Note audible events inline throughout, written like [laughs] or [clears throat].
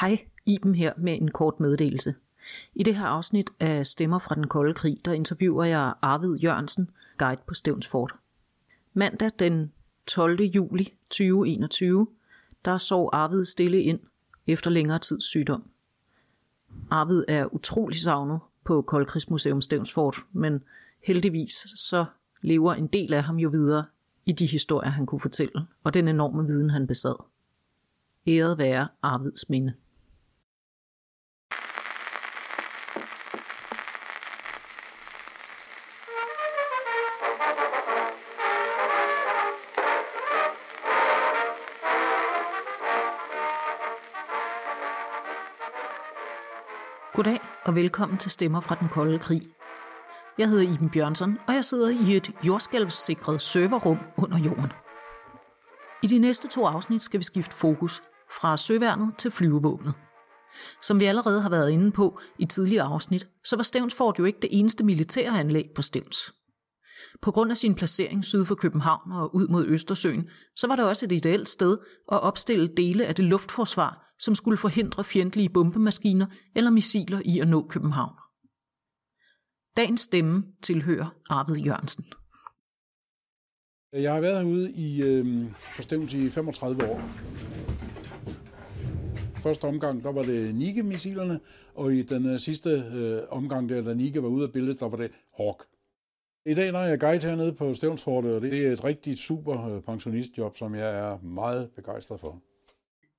Hej, Iben her med en kort meddelelse. I det her afsnit af Stemmer fra den kolde krig, der interviewer jeg Arvid Jørgensen, guide på Stævnsfort. Mandag den 12. juli 2021, der sov Arvid stille ind efter længere tids sygdom. Arvid er utrolig savnet på Koldkrigsmuseum Stævnsfort, men heldigvis så lever en del af ham jo videre i de historier, han kunne fortælle, og den enorme viden, han besad. Æret være Arvids minde. Goddag og velkommen til Stemmer fra den kolde krig. Jeg hedder Iben Bjørnsson, og jeg sidder i et jordskælvssikret serverrum under jorden. I de næste to afsnit skal vi skifte fokus fra søværnet til flyvevåbnet. Som vi allerede har været inde på i tidligere afsnit, så var Stævnsfort jo ikke det eneste militære anlæg på Stævns. På grund af sin placering syd for København og ud mod Østersøen, så var det også et ideelt sted at opstille dele af det luftforsvar, som skulle forhindre fjendtlige bombemaskiner eller missiler i at nå København. Dagens stemme tilhører Arvid Jørgensen. Jeg har været herude i øh, forstævnt i 35 år. Første omgang, der var det Nike-missilerne, og i den øh, sidste øh, omgang, der, da Nike var ude af billedet, der var det Hawk. I dag der er jeg guide hernede på Stævnsfortet, og det er et rigtig super øh, pensionistjob, som jeg er meget begejstret for.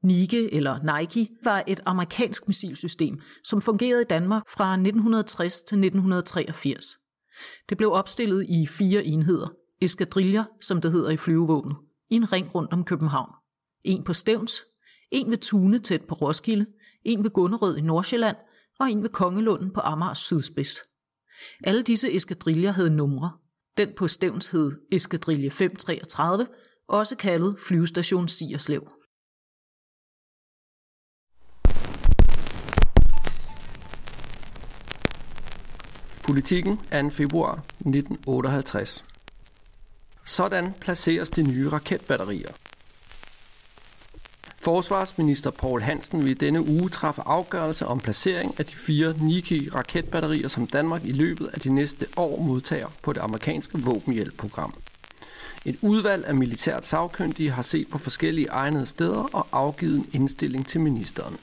Nike eller Nike var et amerikansk missilsystem, som fungerede i Danmark fra 1960 til 1983. Det blev opstillet i fire enheder, eskadriller, som det hedder i flyvevåbnet, i en ring rundt om København. En på Stævns, en ved Tune tæt på Roskilde, en ved Gunnerød i Nordsjælland og en ved Kongelunden på Amars sydspids. Alle disse eskadriller havde numre. Den på Stævns hed Eskadrille 533, også kaldet Flyvestation Sierslev. Politikken 2. februar 1958. Sådan placeres de nye raketbatterier. Forsvarsminister Paul Hansen vil denne uge træffe afgørelse om placering af de fire Nike raketbatterier, som Danmark i løbet af de næste år modtager på det amerikanske våbenhjælpprogram. Et udvalg af militært sagkyndige har set på forskellige egnede steder og afgivet en indstilling til ministeren.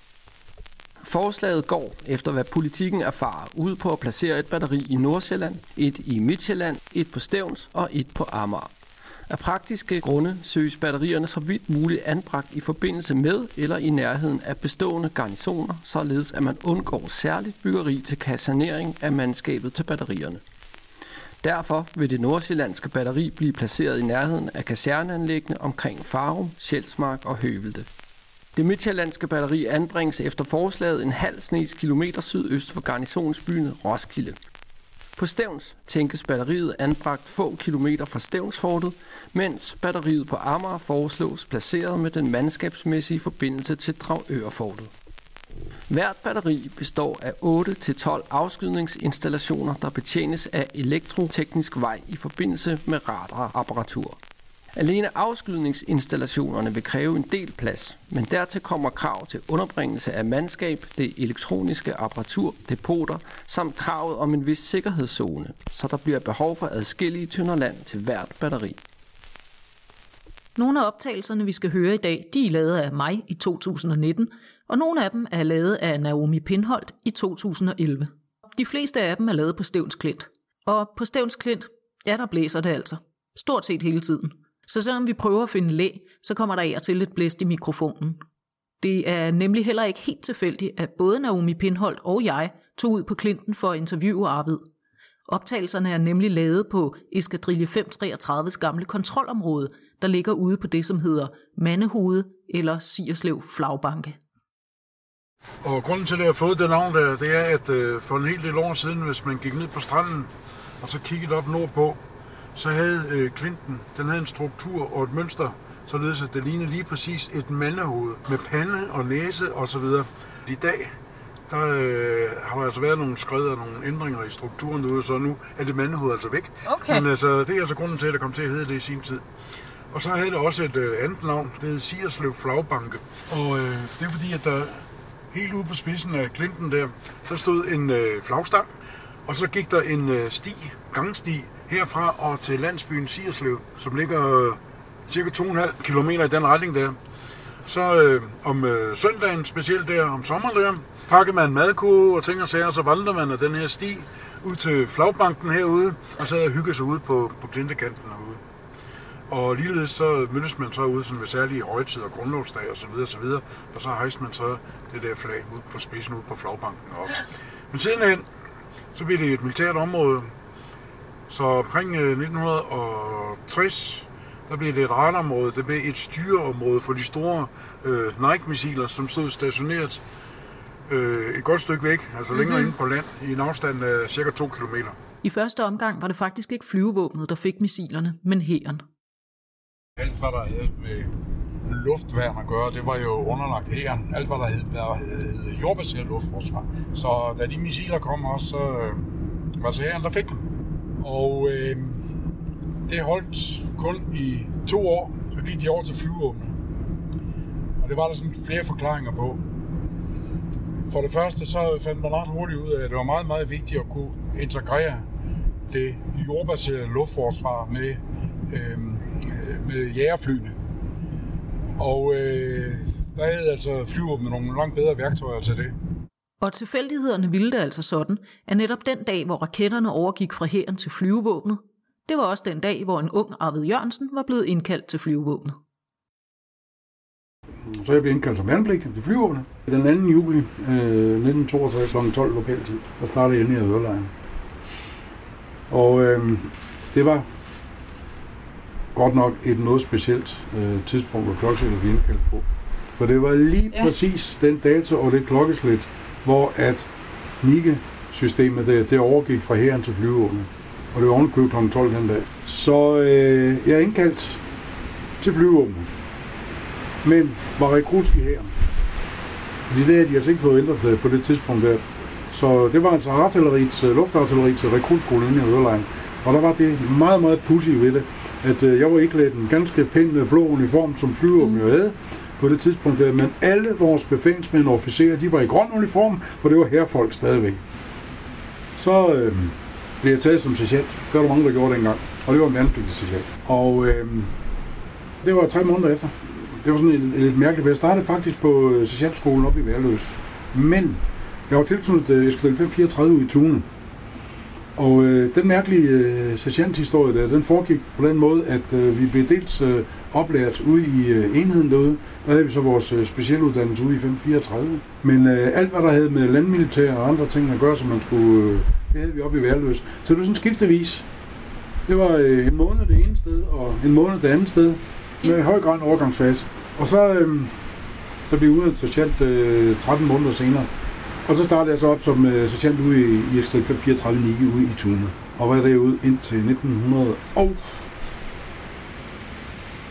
Forslaget går, efter hvad politikken erfarer, ud på at placere et batteri i Nordsjælland, et i Midtjylland, et på Stævns og et på Amager. Af praktiske grunde søges batterierne så vidt muligt anbragt i forbindelse med eller i nærheden af bestående garnisoner, således at man undgår særligt byggeri til kassanering af mandskabet til batterierne. Derfor vil det nordsjællandske batteri blive placeret i nærheden af kaserneanlæggene omkring Farum, Sjælsmark og Høvelte. Det midtjyllandske batteri anbringes efter forslaget en halv snes kilometer sydøst for garnisonsbyen Roskilde. På Stævns tænkes batteriet anbragt få kilometer fra Stævnsfortet, mens batteriet på Amager foreslås placeret med den mandskabsmæssige forbindelse til Dragørfortet. Hvert batteri består af 8-12 afskydningsinstallationer, der betjenes af elektroteknisk vej i forbindelse med radarapparatur. Alene afskydningsinstallationerne vil kræve en del plads, men dertil kommer krav til underbringelse af mandskab, det elektroniske apparatur, depoter, samt kravet om en vis sikkerhedszone, så der bliver behov for adskillige tynder land til hvert batteri. Nogle af optagelserne, vi skal høre i dag, de er lavet af mig i 2019, og nogle af dem er lavet af Naomi Pindholt i 2011. De fleste af dem er lavet på Stævns Klint. Og på Stævns Klint, ja, der blæser det altså. Stort set hele tiden. Så selvom vi prøver at finde læ, så kommer der af til lidt blæst i mikrofonen. Det er nemlig heller ikke helt tilfældigt, at både Naomi Pindholt og jeg tog ud på Klinten for at interviewe Arvid. Optagelserne er nemlig lavet på Eskadrille 533's gamle kontrolområde, der ligger ude på det, som hedder Mandehoved eller Sierslev Flagbanke. Og grunden til, at jeg har fået det navn der, det er, at øh, for en hel del år siden, hvis man gik ned på stranden, og så kiggede op nordpå, så havde øh, Clinton, den havde en struktur og et mønster, således at det lignede lige præcis et mandehoved med pande og næse osv. I dag, der øh, har der altså været nogle skred og nogle ændringer i strukturen derude, så nu er det mandehoved altså væk. Okay. Men altså, det er altså grunden til, at det kom til at hedde det i sin tid. Og så havde det også et øh, andet navn, det hed Sierslev Flagbanke. Og øh, det er fordi, at der helt ude på spidsen af klinten der, så stod en øh, flagstang, og så gik der en øh, sti, gangsti, herfra og til landsbyen Sierslev, som ligger øh, cirka 2,5 km i den retning der. Så øh, om øh, søndagen, specielt der om sommeren der, pakker man madkurve og ting og sager, og så vandrer man af den her sti ud til flagbanken herude, og så hygger sig ude på, på klintekanten herude. Og ligeledes så mødtes man så ude sådan ved særlige højtider, grundlovsdag og så videre, og så videre, og så hejste man så det der flag ud på spidsen ud på flagbanken op. Men sidenhen, så bliver det et militært område, så omkring øh, 1960, der blev det et radarområde, det blev et styreområde for de store øh, Nike-missiler, som stod stationeret øh, et godt stykke væk, altså mm-hmm. længere inde på land, i en afstand af cirka 2 km. I første omgang var det faktisk ikke flyvevåbnet, der fik missilerne, men hæren. Alt, hvad der havde med luftværn at gøre, det var jo underlagt hæren. Alt, hvad der hed, der hed jordbaseret luftforsvar. Så da de missiler kom også, så øh, var det hæren, der fik dem. Og øh, det holdt kun i to år, så gik de over til flyvåbner. Og det var der sådan flere forklaringer på. For det første, så fandt man ret hurtigt ud af, at det var meget, meget vigtigt at kunne integrere det jordbaserede luftforsvar med, øh, med jægerflyene. Og øh, der havde altså flyvåbnet nogle langt bedre værktøjer til det. Og tilfældighederne ville det altså sådan, at netop den dag, hvor raketterne overgik fra hæren til flyvevåbnet, det var også den dag, hvor en ung Arvid Jørgensen var blevet indkaldt til flyvevåbnet. Så jeg blev indkaldt som værnepligtig til flyvåbnet. Den 2. juli øh, 1962 kl. 12 lokaltid, der startede jeg inde i Ørlejen. Og øh, det var godt nok et noget specielt øh, tidspunkt, hvor klokkeslættet blev indkaldt på. For det var lige ja. præcis den dato og det klokkeslæt, hvor at Nike-systemet der, det overgik fra hæren til flyvåbnet. Og det var ovenkøbt kl. 12 den dag. Så øh, jeg er indkaldt til flyvåbnet. Men var rekrut i hæren. Fordi det havde de altså ikke fået ændret øh, på det tidspunkt der. Så det var altså artilleriets, øh, luftartilleri til øh, rekrutskole inde i Ørlejen. Og der var det meget, meget pussy ved det, at øh, jeg var ikke en ganske pæn blå uniform, som flyvåben jo havde på det tidspunkt der, men alle vores befængsmænd og officerer, de var i grøn uniform, for det var herrefolk stadigvæk. Så øh, blev jeg taget som sergeant. Det var der mange, der gjorde det engang. Og det var en værnepligtig sergeant. Og øh, det var tre måneder efter. Det var sådan en, en lidt mærkeligt, jeg startede faktisk på øh, sergeantskolen oppe i Værløs. Men jeg var tilknyttet øh, Eskadel 534 i Tune. Og øh, den mærkelige øh, sergeanthistorie der, den foregik på den måde, at øh, vi blev dels øh, oplært ude i øh, enheden derude. Der havde vi så vores øh, specialuddannelse ude i 534. Men øh, alt, hvad der havde med landmilitær og andre ting at gøre, som man skulle, øh, det havde vi oppe i Værløs. Så det var sådan skiftevis. Det var øh, en måned det ene sted, og en måned det andet sted, med høj grad overgangsfase. Og så, øh, så blev jeg ude socialt øh, 13 måneder senere. Og så startede jeg så op som øh, sergeant ude i, i 534 ude i Tune. Og var derude indtil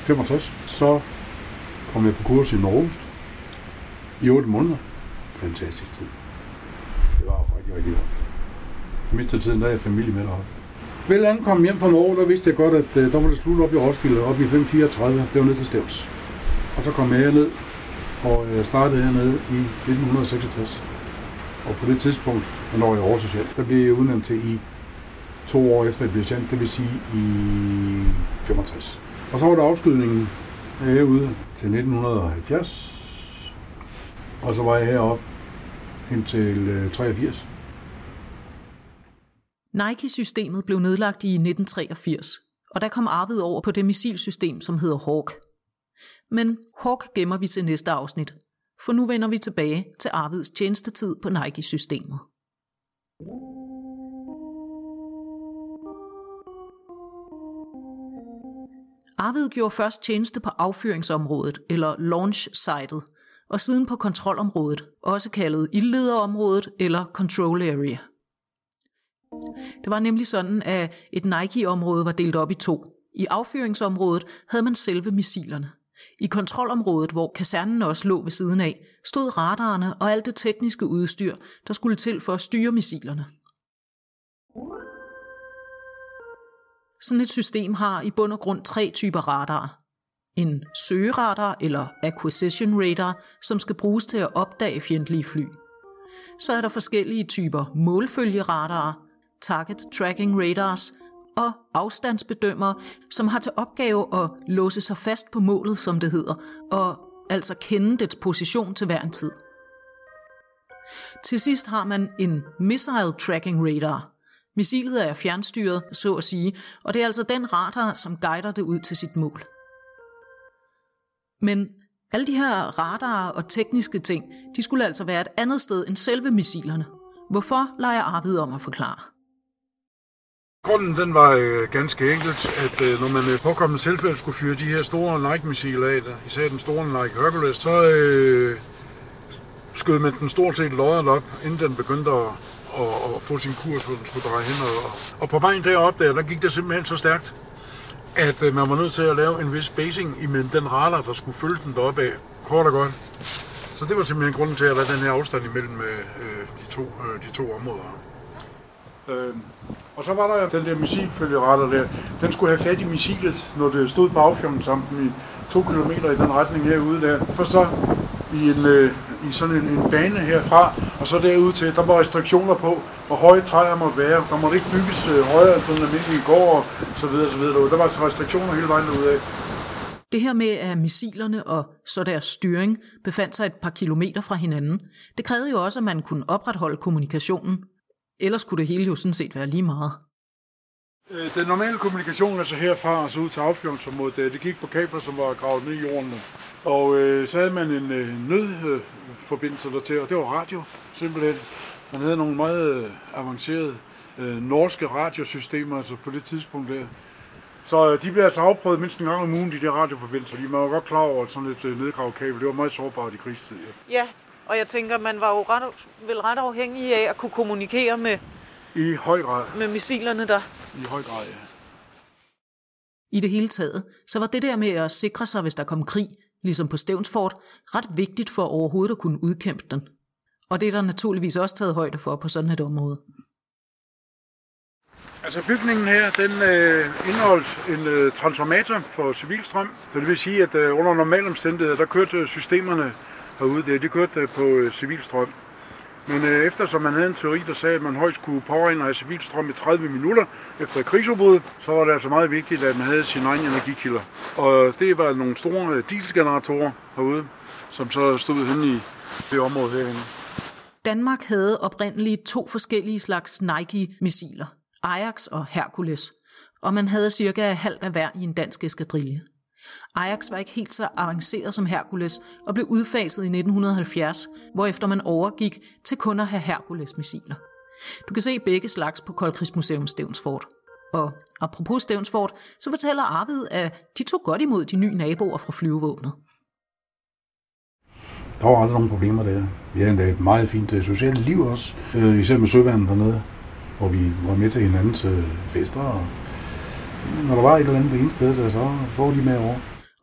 65, Så kom jeg på kurs i Norge i 8 måneder. Fantastisk tid. Det var rigtig, rigtig godt. Jeg mistede tiden, der er jeg familie med deroppe. Vel ankom hjem fra Norge, der vidste jeg godt, at øh, der var det slut op i Roskilde, op i 534. Det var ned til Stævns. Og så kom jeg ned og jeg startede hernede i 1966. Og på det tidspunkt, når jeg over social, der blev jeg udnævnt til i to år efter jeg blev sendt, det vil sige i 65. Og så var der afskydningen herude til 1970, og så var jeg heroppe indtil øh, 83. Nike-systemet blev nedlagt i 1983, og der kom arvet over på det missilsystem, som hedder Hawk. Men Hawk gemmer vi til næste afsnit, for nu vender vi tilbage til Arvids tjenestetid på Nike-systemet. Arvid gjorde først tjeneste på affyringsområdet, eller launch-sitet, og siden på kontrolområdet, også kaldet ildlederområdet eller control area. Det var nemlig sådan, at et Nike-område var delt op i to. I affyringsområdet havde man selve missilerne – i kontrolområdet, hvor kasernen også lå ved siden af, stod radarerne og alt det tekniske udstyr, der skulle til for at styre missilerne. Sådan et system har i bund og grund tre typer radar. en søgeradar eller acquisition radar, som skal bruges til at opdage fjendtlige fly. Så er der forskellige typer målfølgeradarer, target tracking radars og afstandsbedømmere, som har til opgave at låse sig fast på målet, som det hedder, og altså kende dets position til hver en tid. Til sidst har man en missile tracking radar. Missilet er fjernstyret, så at sige, og det er altså den radar, som guider det ud til sit mål. Men alle de her radarer og tekniske ting, de skulle altså være et andet sted end selve missilerne. Hvorfor leger Arvid om at forklare? Grunden den var øh, ganske enkelt, at øh, når man øh, påkommende tilfælde skulle fyre de her store Nike-missiler af, der, især den store Nike Hercules, så øh, skød man den stort set lodret op, inden den begyndte at, og, og få sin kurs, hvor den skulle dreje hen. Og, og på vejen derop der, der gik det simpelthen så stærkt, at øh, man var nødt til at lave en vis spacing imellem den radar, der skulle følge den deroppe af, kort og godt. Så det var simpelthen grunden til at lade den her afstand imellem øh, øh de, to, øh, de to områder. Øh, og så var der den der missilfølgeradar der. Den skulle have fat i missilet, når det stod på affjernsamten i to kilometer i den retning herude der. For så i, en, øh, i sådan en, en bane herfra, og så derud til, der var restriktioner på, hvor høje træer måtte være. Der måtte ikke bygges øh, højere end sådan almindelige gård og så videre, så videre. Der var altså restriktioner hele vejen af. Det her med, at missilerne og så deres styring befandt sig et par kilometer fra hinanden, det krævede jo også, at man kunne opretholde kommunikationen. Ellers kunne det hele jo sådan set være lige meget. Øh, den normale kommunikation, altså herfra og så ud til affjordsområdet, det gik på kabler, som var gravet ned i jorden. Og øh, så havde man en øh, nødforbindelse der til, og det var radio, simpelthen. Man havde nogle meget øh, avancerede øh, norske radiosystemer, altså på det tidspunkt der. Så øh, de blev altså afprøvet mindst en gang om ugen, de der radioforbindelser. De var godt klar over, at sådan et øh, nedgravet kabel, det var meget sårbart i krigstid. Ja. ja, og jeg tænker, man var jo ret, vel ret afhængig af at kunne kommunikere med, I høj grad. med missilerne der. I høj grad, ja. I det hele taget, så var det der med at sikre sig, hvis der kom krig, ligesom på Stevnsfort, ret vigtigt for overhovedet at kunne udkæmpe den. Og det er der naturligvis også taget højde for på sådan et område. Altså bygningen her, den øh, indeholdt en øh, transformator for civilstrøm. Så det vil sige, at øh, under normale omstændigheder, der kørte systemerne herude, der, de kørte øh, på øh, civilstrøm. Men øh, eftersom man havde en teori, der sagde, at man højst kunne påregne civil strøm i 30 minutter efter krigsudbrud, så var det altså meget vigtigt, at man havde sine egne energikilder. Og det var nogle store øh, dieselgeneratorer herude, som så stod henne i det område herinde. Danmark havde oprindeligt to forskellige slags Nike-missiler, Ajax og Hercules, og man havde cirka halvt af hver i en dansk eskadrille. Ajax var ikke helt så avanceret som Hercules og blev udfaset i 1970, hvorefter man overgik til kun at have Hercules-missiler. Du kan se begge slags på Koldkrigsmuseum Stevnsfort. Og apropos Stevnsfort, så fortæller Arvid, at de tog godt imod de nye naboer fra flyvevåbnet. Der var aldrig nogen problemer der. Vi havde endda et meget fint uh, socialt liv også, uh, især med søvanden dernede, hvor vi var med til hinandens uh, fester. Og når der var et eller andet det ene sted, der, så var de med over.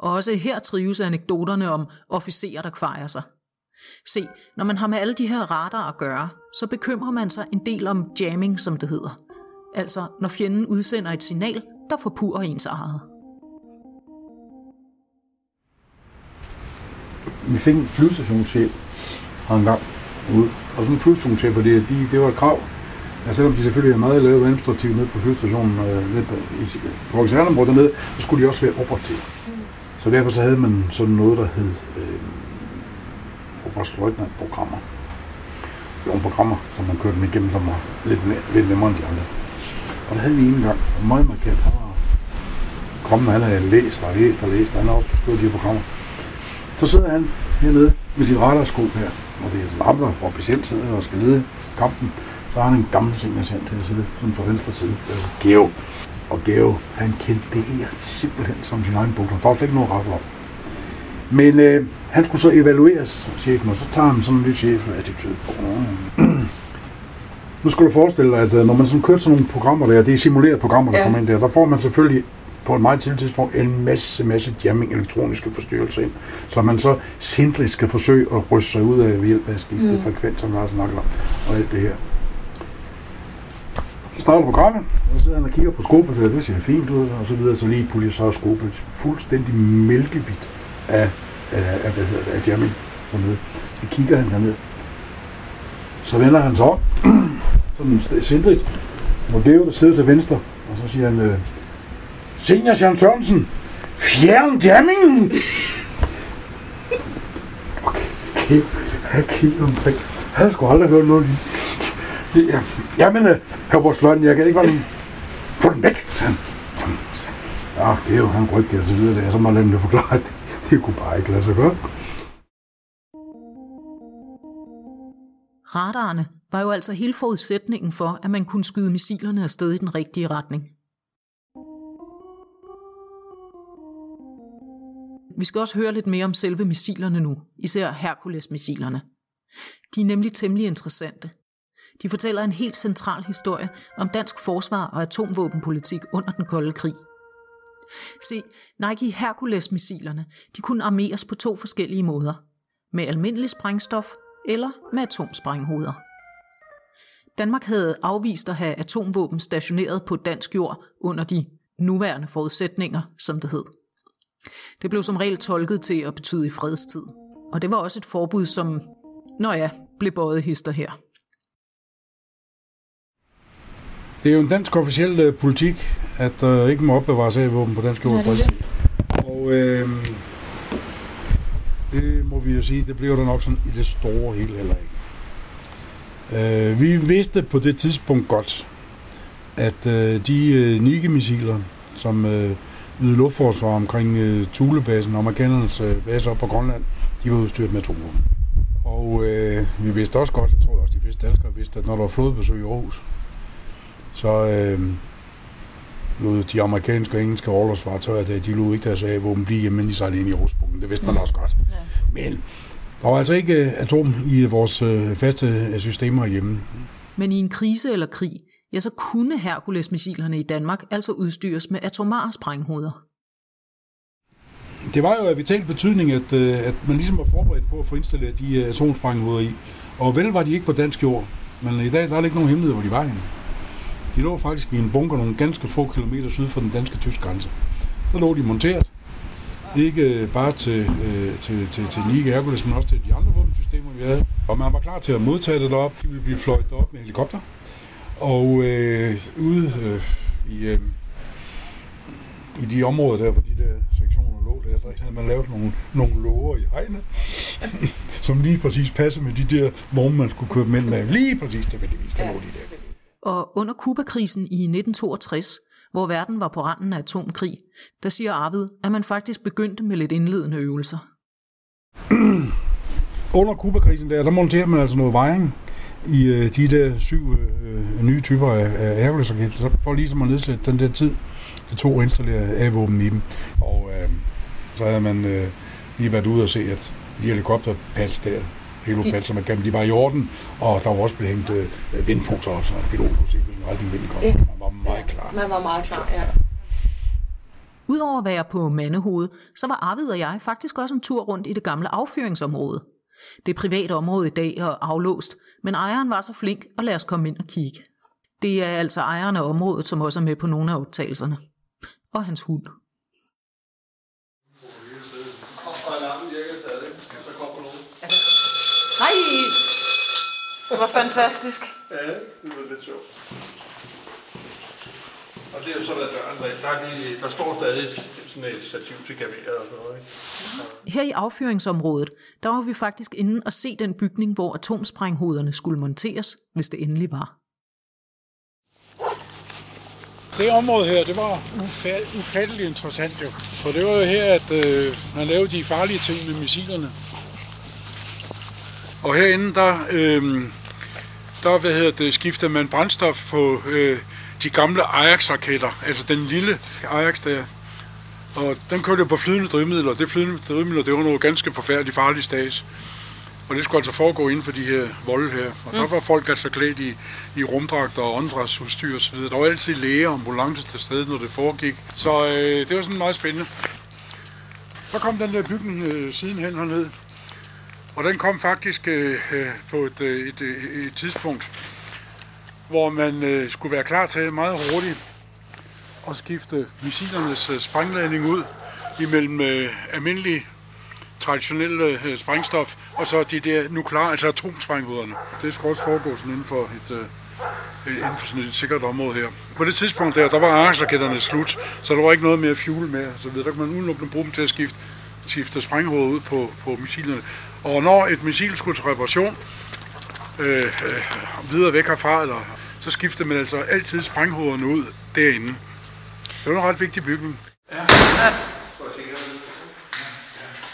Og også her trives anekdoterne om officerer, der kvejer sig. Se, når man har med alle de her radar at gøre, så bekymrer man sig en del om jamming, som det hedder. Altså, når fjenden udsender et signal, der forpurer ens eget. Vi fik en flyvestationschef her en gang ude. Og sådan en flyvestationschef, fordi de, det var et krav. Ja, selvom de selvfølgelig er meget lavet administrativt nede på flystationen, øh, nede på, øh, i, på Roxanne dernede, så skulle de også være operative. Så derfor så havde man sådan noget, der hed øh, oberstløjtnant-programmer. Nogle programmer, som man kørte dem igennem, som var lidt, mere, lidt nemmere end de andre. Og der havde vi en gang, og meget markant, han var kommet, han havde læst og læst og læst, og han havde også forstået de her programmer. Så sidder han hernede med sin radarsko her, og det er sådan ham, der officielt sidder og skal lede kampen. Så har han en gammel seniortjent til at sidde sådan på venstre side. der Geo. Og Geo, han kendte det her simpelthen som sin egen bukler. Der var slet ikke noget ret om. Men øh, han skulle så evalueres, chefen, og så tager han sådan en lidt chef-attitude. [clears throat] nu skal du forestille dig, at øh, når man sådan kører sådan nogle programmer der, det er simulerede programmer, der ja. kommer ind der, der får man selvfølgelig på et meget tidligt tidspunkt en masse, masse jamming elektroniske forstyrrelser ind, så man så simpelthen skal forsøge at ryste sig ud af ved hjælp af skiftet mm. frekvenser, man har snakket om, og alt det her. Så starter programmet, og så sidder han og kigger på skobet, og det ser fint ud, og så videre, så lige pludselig så er skobet fuldstændig mælkehvidt af, af, af hvad hedder det, af jamming dernede. Så kigger han derned. Så vender han sig om, [clears throat] sådan sindrigt, og Geo, der sidder til venstre, og så siger han, øh, Senior Jan Sørensen, fjern jammingen! Okay, [laughs] okay, han kigger omkring. Han har sgu aldrig hørt noget lige. Ja, jamen, her øh, på vores jeg kan ikke bare lige... Få den væk, sagde han. Ja, Geo, han rygte og så videre, det er så meget lande jo forklare, at det, det kunne bare ikke lade sig gøre. Radarerne var jo altså hele forudsætningen for, at man kunne skyde missilerne afsted i den rigtige retning. Vi skal også høre lidt mere om selve missilerne nu, især Hercules-missilerne. De er nemlig temmelig interessante. De fortæller en helt central historie om dansk forsvar og atomvåbenpolitik under den kolde krig. Se, Nike Hercules-missilerne de kunne armeres på to forskellige måder. Med almindelig sprængstof eller med atomsprænghoveder. Danmark havde afvist at have atomvåben stationeret på dansk jord under de nuværende forudsætninger, som det hed. Det blev som regel tolket til at betyde i fredstid. Og det var også et forbud, som, når ja, blev bøjet hister her. Det er jo en dansk officiel øh, politik, at der øh, ikke må opbevares af våben på dansk jord. Ja, og øh, det må vi jo sige, det bliver der nok sådan i det store hele heller ikke. Øh, vi vidste på det tidspunkt godt, at øh, de øh, Nike-missiler, som øh, ydede luftforsvar omkring øh, Thulebasen, amerikanernes øh, base op på Grønland, de var udstyret med atomvåben. Og øh, vi vidste også godt, jeg tror også de fleste danskere vidste, at når der var flodbesøg i Aarhus, så øh, lod de amerikanske og engelske overlovsfartøjer, de lod ikke deres af våben blive hjemme, de sejlede ind i Rusbukten. Det vidste man også godt. Ja. Men der var altså ikke øh, atom i vores øh, faste øh, systemer hjemme. Men i en krise eller krig, ja, så kunne Hercules-missilerne i Danmark altså udstyres med atomare sprænghoveder. Det var jo af vital betydning, at, at man ligesom var forberedt på at få installeret de atomsprænghoveder i. Og vel var de ikke på dansk jord, men i dag der er der ikke nogen hemmelighed, hvor de var henne. De lå faktisk i en bunker nogle ganske få kilometer syd for den danske-tyske grænse. Der lå de monteret, ikke bare til, øh, til, til, til Nike Hercules, men også til de andre våbensystemer, vi havde. Og man var klar til at modtage det derop. De ville blive fløjt derop med helikopter. Og øh, ude øh, i, øh, i de områder der, hvor de der sektioner lå der, så havde man lavet nogle, nogle låger i hegnet, [laughs] som lige præcis passede med de der vogne, man skulle købe med af. Lige præcis tilfældigvis, der lå de der. Og under Kubakrisen i 1962, hvor verden var på randen af atomkrig, der siger Arvid, at man faktisk begyndte med lidt indledende øvelser. [clears throat] Under Kubakrisen der, der monterer man altså noget vejring i øh, de der syv øh, øh nye typer af, af Hercules-raketter, for ligesom at nedsætte den der tid, det tog at installere A-våben i dem. Og øh, så havde man øh, lige været ude og se, at de helikopterpads der, pilotpals, som er de var i orden, og der var også blevet hængt øh, vindposer op, så piloten kunne se, hvilken retning vinden kom. Ja. Man var meget klar. Man var meget klar, ja. Udover at være på mandehovedet, så var Arvid og jeg faktisk også en tur rundt i det gamle affyringsområde. Det er privat område i dag og aflåst, men ejeren var så flink at lade os komme ind og kigge. Det er altså ejeren af området, som også er med på nogle af optagelserne. Og hans hund. Hej! Det var fantastisk. Ja, det var lidt sjovt. Og det er jo så været døren, der, er lige, der står stadig sådan et stativ til geværet og sådan noget. Ikke? Her i affyringsområdet, der var vi faktisk inde og se den bygning, hvor atomsprænghoderne skulle monteres, hvis det endelig var. Det område her, det var ufatteligt interessant jo. For det var jo her, at øh, man lavede de farlige ting med missilerne. Og herinde, der, øh, der hvad hedder det, skifter man brændstof på øh, de gamle Ajax-raketter, altså den lille Ajax der. Og den kørte på flydende drivmidler. Det flydende drivmidler, det var noget ganske forfærdeligt farligt stats. Og det skulle altså foregå inden for de her volde her. Og mm. der var folk altså klædt i, i rumdragter og åndedrætsudstyr osv. Der var altid læger og ambulance til stede, når det foregik. Så øh, det var sådan meget spændende. Så kom den der bygning øh, sidenhen herned. Og den kom faktisk øh, øh på et, øh, et, et, et tidspunkt, hvor man øh, skulle være klar til meget hurtigt at skifte missilernes øh, sprængladning ud imellem øh, almindelig traditionelle øh, sprængstof, og så de der nukleare, altså atomsprænghovederne. Det skulle også foregå sådan inden for et, øh, inden for sådan et sikkert område her. På det tidspunkt der, der var Ares-raketterne slut, så der var ikke noget mere fuel med, så videre. Der kunne man udelukkende bruge dem til at skifte, skifte sprænghovedet ud på, på missilerne. Og når et missil skulle til reparation, øh, øh, videre væk herfra, eller, så skiftede man altså altid sprænghovederne ud derinde. Så det var en ret vigtig bygning.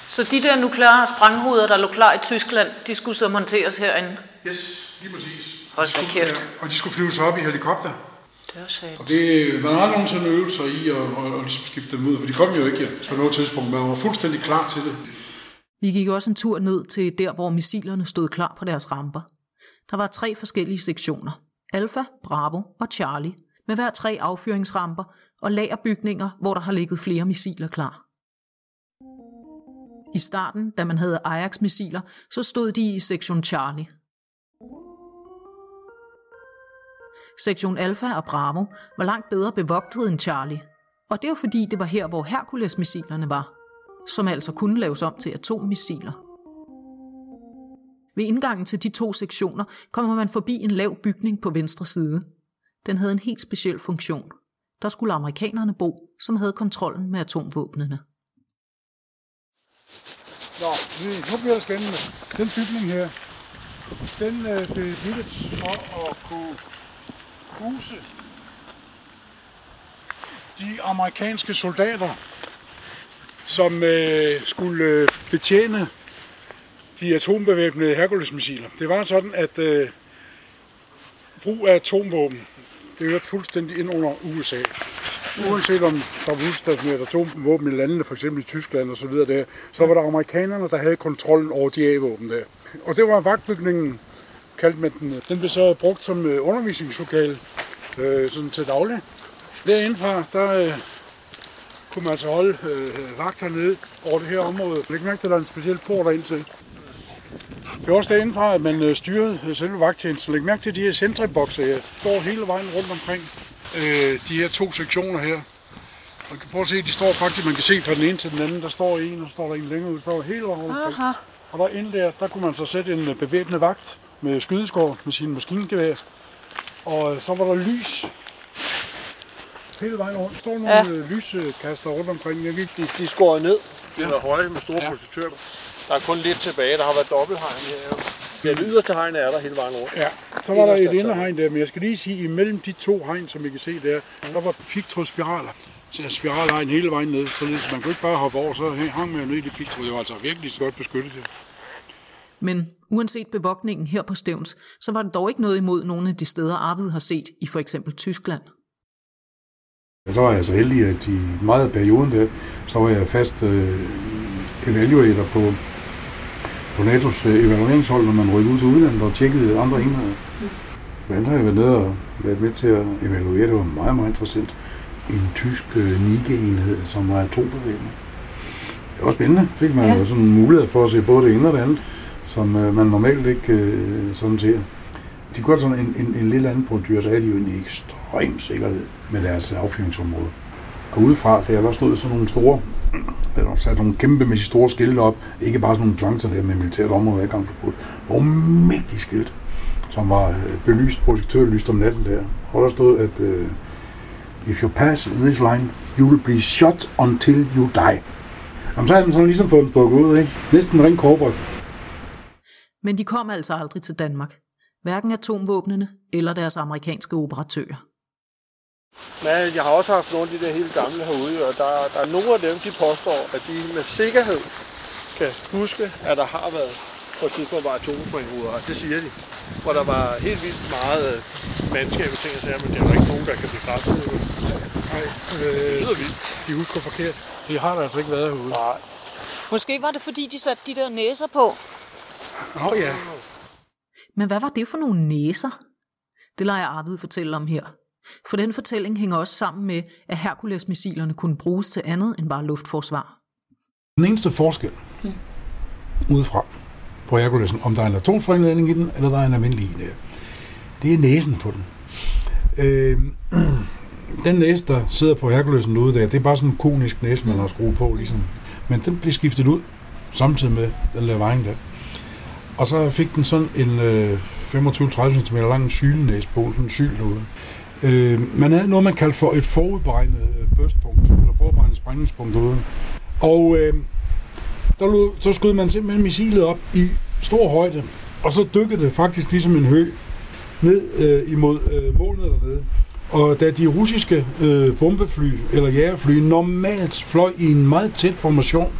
Så de der nukleare sprænghoveder, der lå klar i Tyskland, de skulle så monteres herinde. Yes, lige præcis. Hold da kæft. ja, Og de skulle flyves op i helikopter. Det var sat. Og det, man har aldrig nogensinde øvelser i at, at, at ligesom skifte dem ud, for de kom jo ikke på noget tidspunkt. Man var fuldstændig klar til det. Vi gik også en tur ned til der, hvor missilerne stod klar på deres ramper. Der var tre forskellige sektioner. Alfa, Bravo og Charlie, med hver tre affyringsramper og lagerbygninger, hvor der har ligget flere missiler klar. I starten, da man havde Ajax-missiler, så stod de i sektion Charlie. Sektion Alpha og Bravo var langt bedre bevogtet end Charlie, og det var fordi, det var her, hvor Hercules-missilerne var, som altså kunne laves om til atommissiler. Ved indgangen til de to sektioner kommer man forbi en lav bygning på venstre side. Den havde en helt speciel funktion. Der skulle amerikanerne bo, som havde kontrollen med atomvåbnene. Nå, nu bliver det spændende. Den bygning her, den øh, blev bygget for at kunne huse de amerikanske soldater, som øh, skulle øh, betjene de atombevæbnede Hercules-missiler. Det var sådan, at øh, brug af atomvåben, det hørte fuldstændig ind under USA. Uanset om der var udstationeret atomvåben i landene, f.eks. i Tyskland osv., der, så var der amerikanerne, der havde kontrollen over de A-våben der. Og det var vagtbygningen, kaldte man den. Den blev så brugt som øh, undervisningslokale øh, sådan til daglig. Derindefra, der øh, kunne man altså holde øh, vagt hernede over det her område. Læg mærke til, at der er en speciel port derind til. Det er også derindefra, at man øh, styrede øh, selve vagttjenesten. Læg mærke til de her centribokser her. står hele vejen rundt omkring øh, de her to sektioner her. Man kan prøve at se, de står faktisk, man kan se fra den ene til den anden, der står en, og så står der en længere ud, der står hele vejen. Aha. Og derinde der, der kunne man så sætte en øh, bevæbnet vagt med skydeskår med sine maskingevær. Og øh, så var der lys hele vejen rundt. Der står nogle Ja. ja. lyskaster rundt omkring. Jeg ved, De, de er skåret ned. De er høje med store ja. projektører. Der er kun lidt tilbage. Der har været dobbelthegn her. Ja, det yderste hegn er der hele vejen rundt. Ja, så var der et inderhegn der, men jeg skal lige sige, imellem de to hegn, som I kan se der, der var pigtrådsspiraler. Så spiralhegn hele vejen ned, så man kunne ikke bare hoppe over, så hang man ned i det pigtråd. Det var altså virkelig godt beskyttet. Det. Men uanset bevogtningen her på Stævns, så var det dog ikke noget imod nogle af de steder, Arvid har set i for eksempel Tyskland. Og så var jeg så heldig, at i meget af perioden der, så var jeg fast øh, evaluator på, på NATO's øh, evalueringshold, når man rykkede ud til udlandet og tjekkede andre enheder. Blandt andet har jeg været nede og været med til at evaluere, det var meget, meget interessant, en tysk øh, NIGE-enhed, som var atombevæbnet. Det var spændende. Fik man ja. jo sådan en mulighed for at se både det ene og det andet, som øh, man normalt ikke øh, sådan ser. De gør sådan en, en, en lidt anden procedur, så er de jo en ren sikkerhed med deres affyringsområde. Og udefra, der der stod sådan nogle store, der sat nogle kæmpemæssige store skilte op, ikke bare sådan nogle planter der med militært område adgang forbudt, nogle mægtige skilt, som var øh, belyst, projektørlyst om natten der. Og der stod, at øh, if you pass this line, you will be shot until you die. Jamen, så havde man sådan ligesom fået dem strukket ud, ikke? Næsten ren korporat. Men de kom altså aldrig til Danmark. Hverken atomvåbnene eller deres amerikanske operatører. Men jeg har også haft nogle af de der helt gamle herude, og der, der er nogle af dem, de påstår, at de med sikkerhed kan huske, at der har været på et tidspunkt var atomsprænghoveder. Det siger de. Hvor der var helt vildt meget øh, mandskab og ting og sager, men det er der ikke nogen, der kan bekræfte det. Nej, Det øh, lyder vildt. de husker forkert. De har der altså ikke været herude. Nej. Måske var det, fordi de satte de der næser på. Nå ja, Men hvad var det for nogle næser? Det lader jeg Arvid fortælle om her. For den fortælling hænger også sammen med, at Hercules-missilerne kunne bruges til andet end bare luftforsvar. Den eneste forskel udefra på Herculesen, om der er en atomsprængladning i den, eller der er en almindelig i det er næsen på den. Øh, [clears throat] den næse, der sidder på Herculesen ude der, det er bare sådan en konisk næse, man har skruet på, ligesom. Men den blev skiftet ud, samtidig med den der vejen der. Og så fik den sådan en øh, 25-30 cm lang sylenæse på, sådan en syl derude. Øh, man havde noget, man kaldte for et forudberegnet øh, burstpunkt, eller forudberegnet sprængningspunkt derude. Og øh, der lod, så skød man simpelthen missilet op i stor højde, og så dykkede det faktisk ligesom en hø ned øh, imod øh, målene dernede. Og da de russiske øh, bombefly eller jægerfly normalt fløj i en meget tæt formation,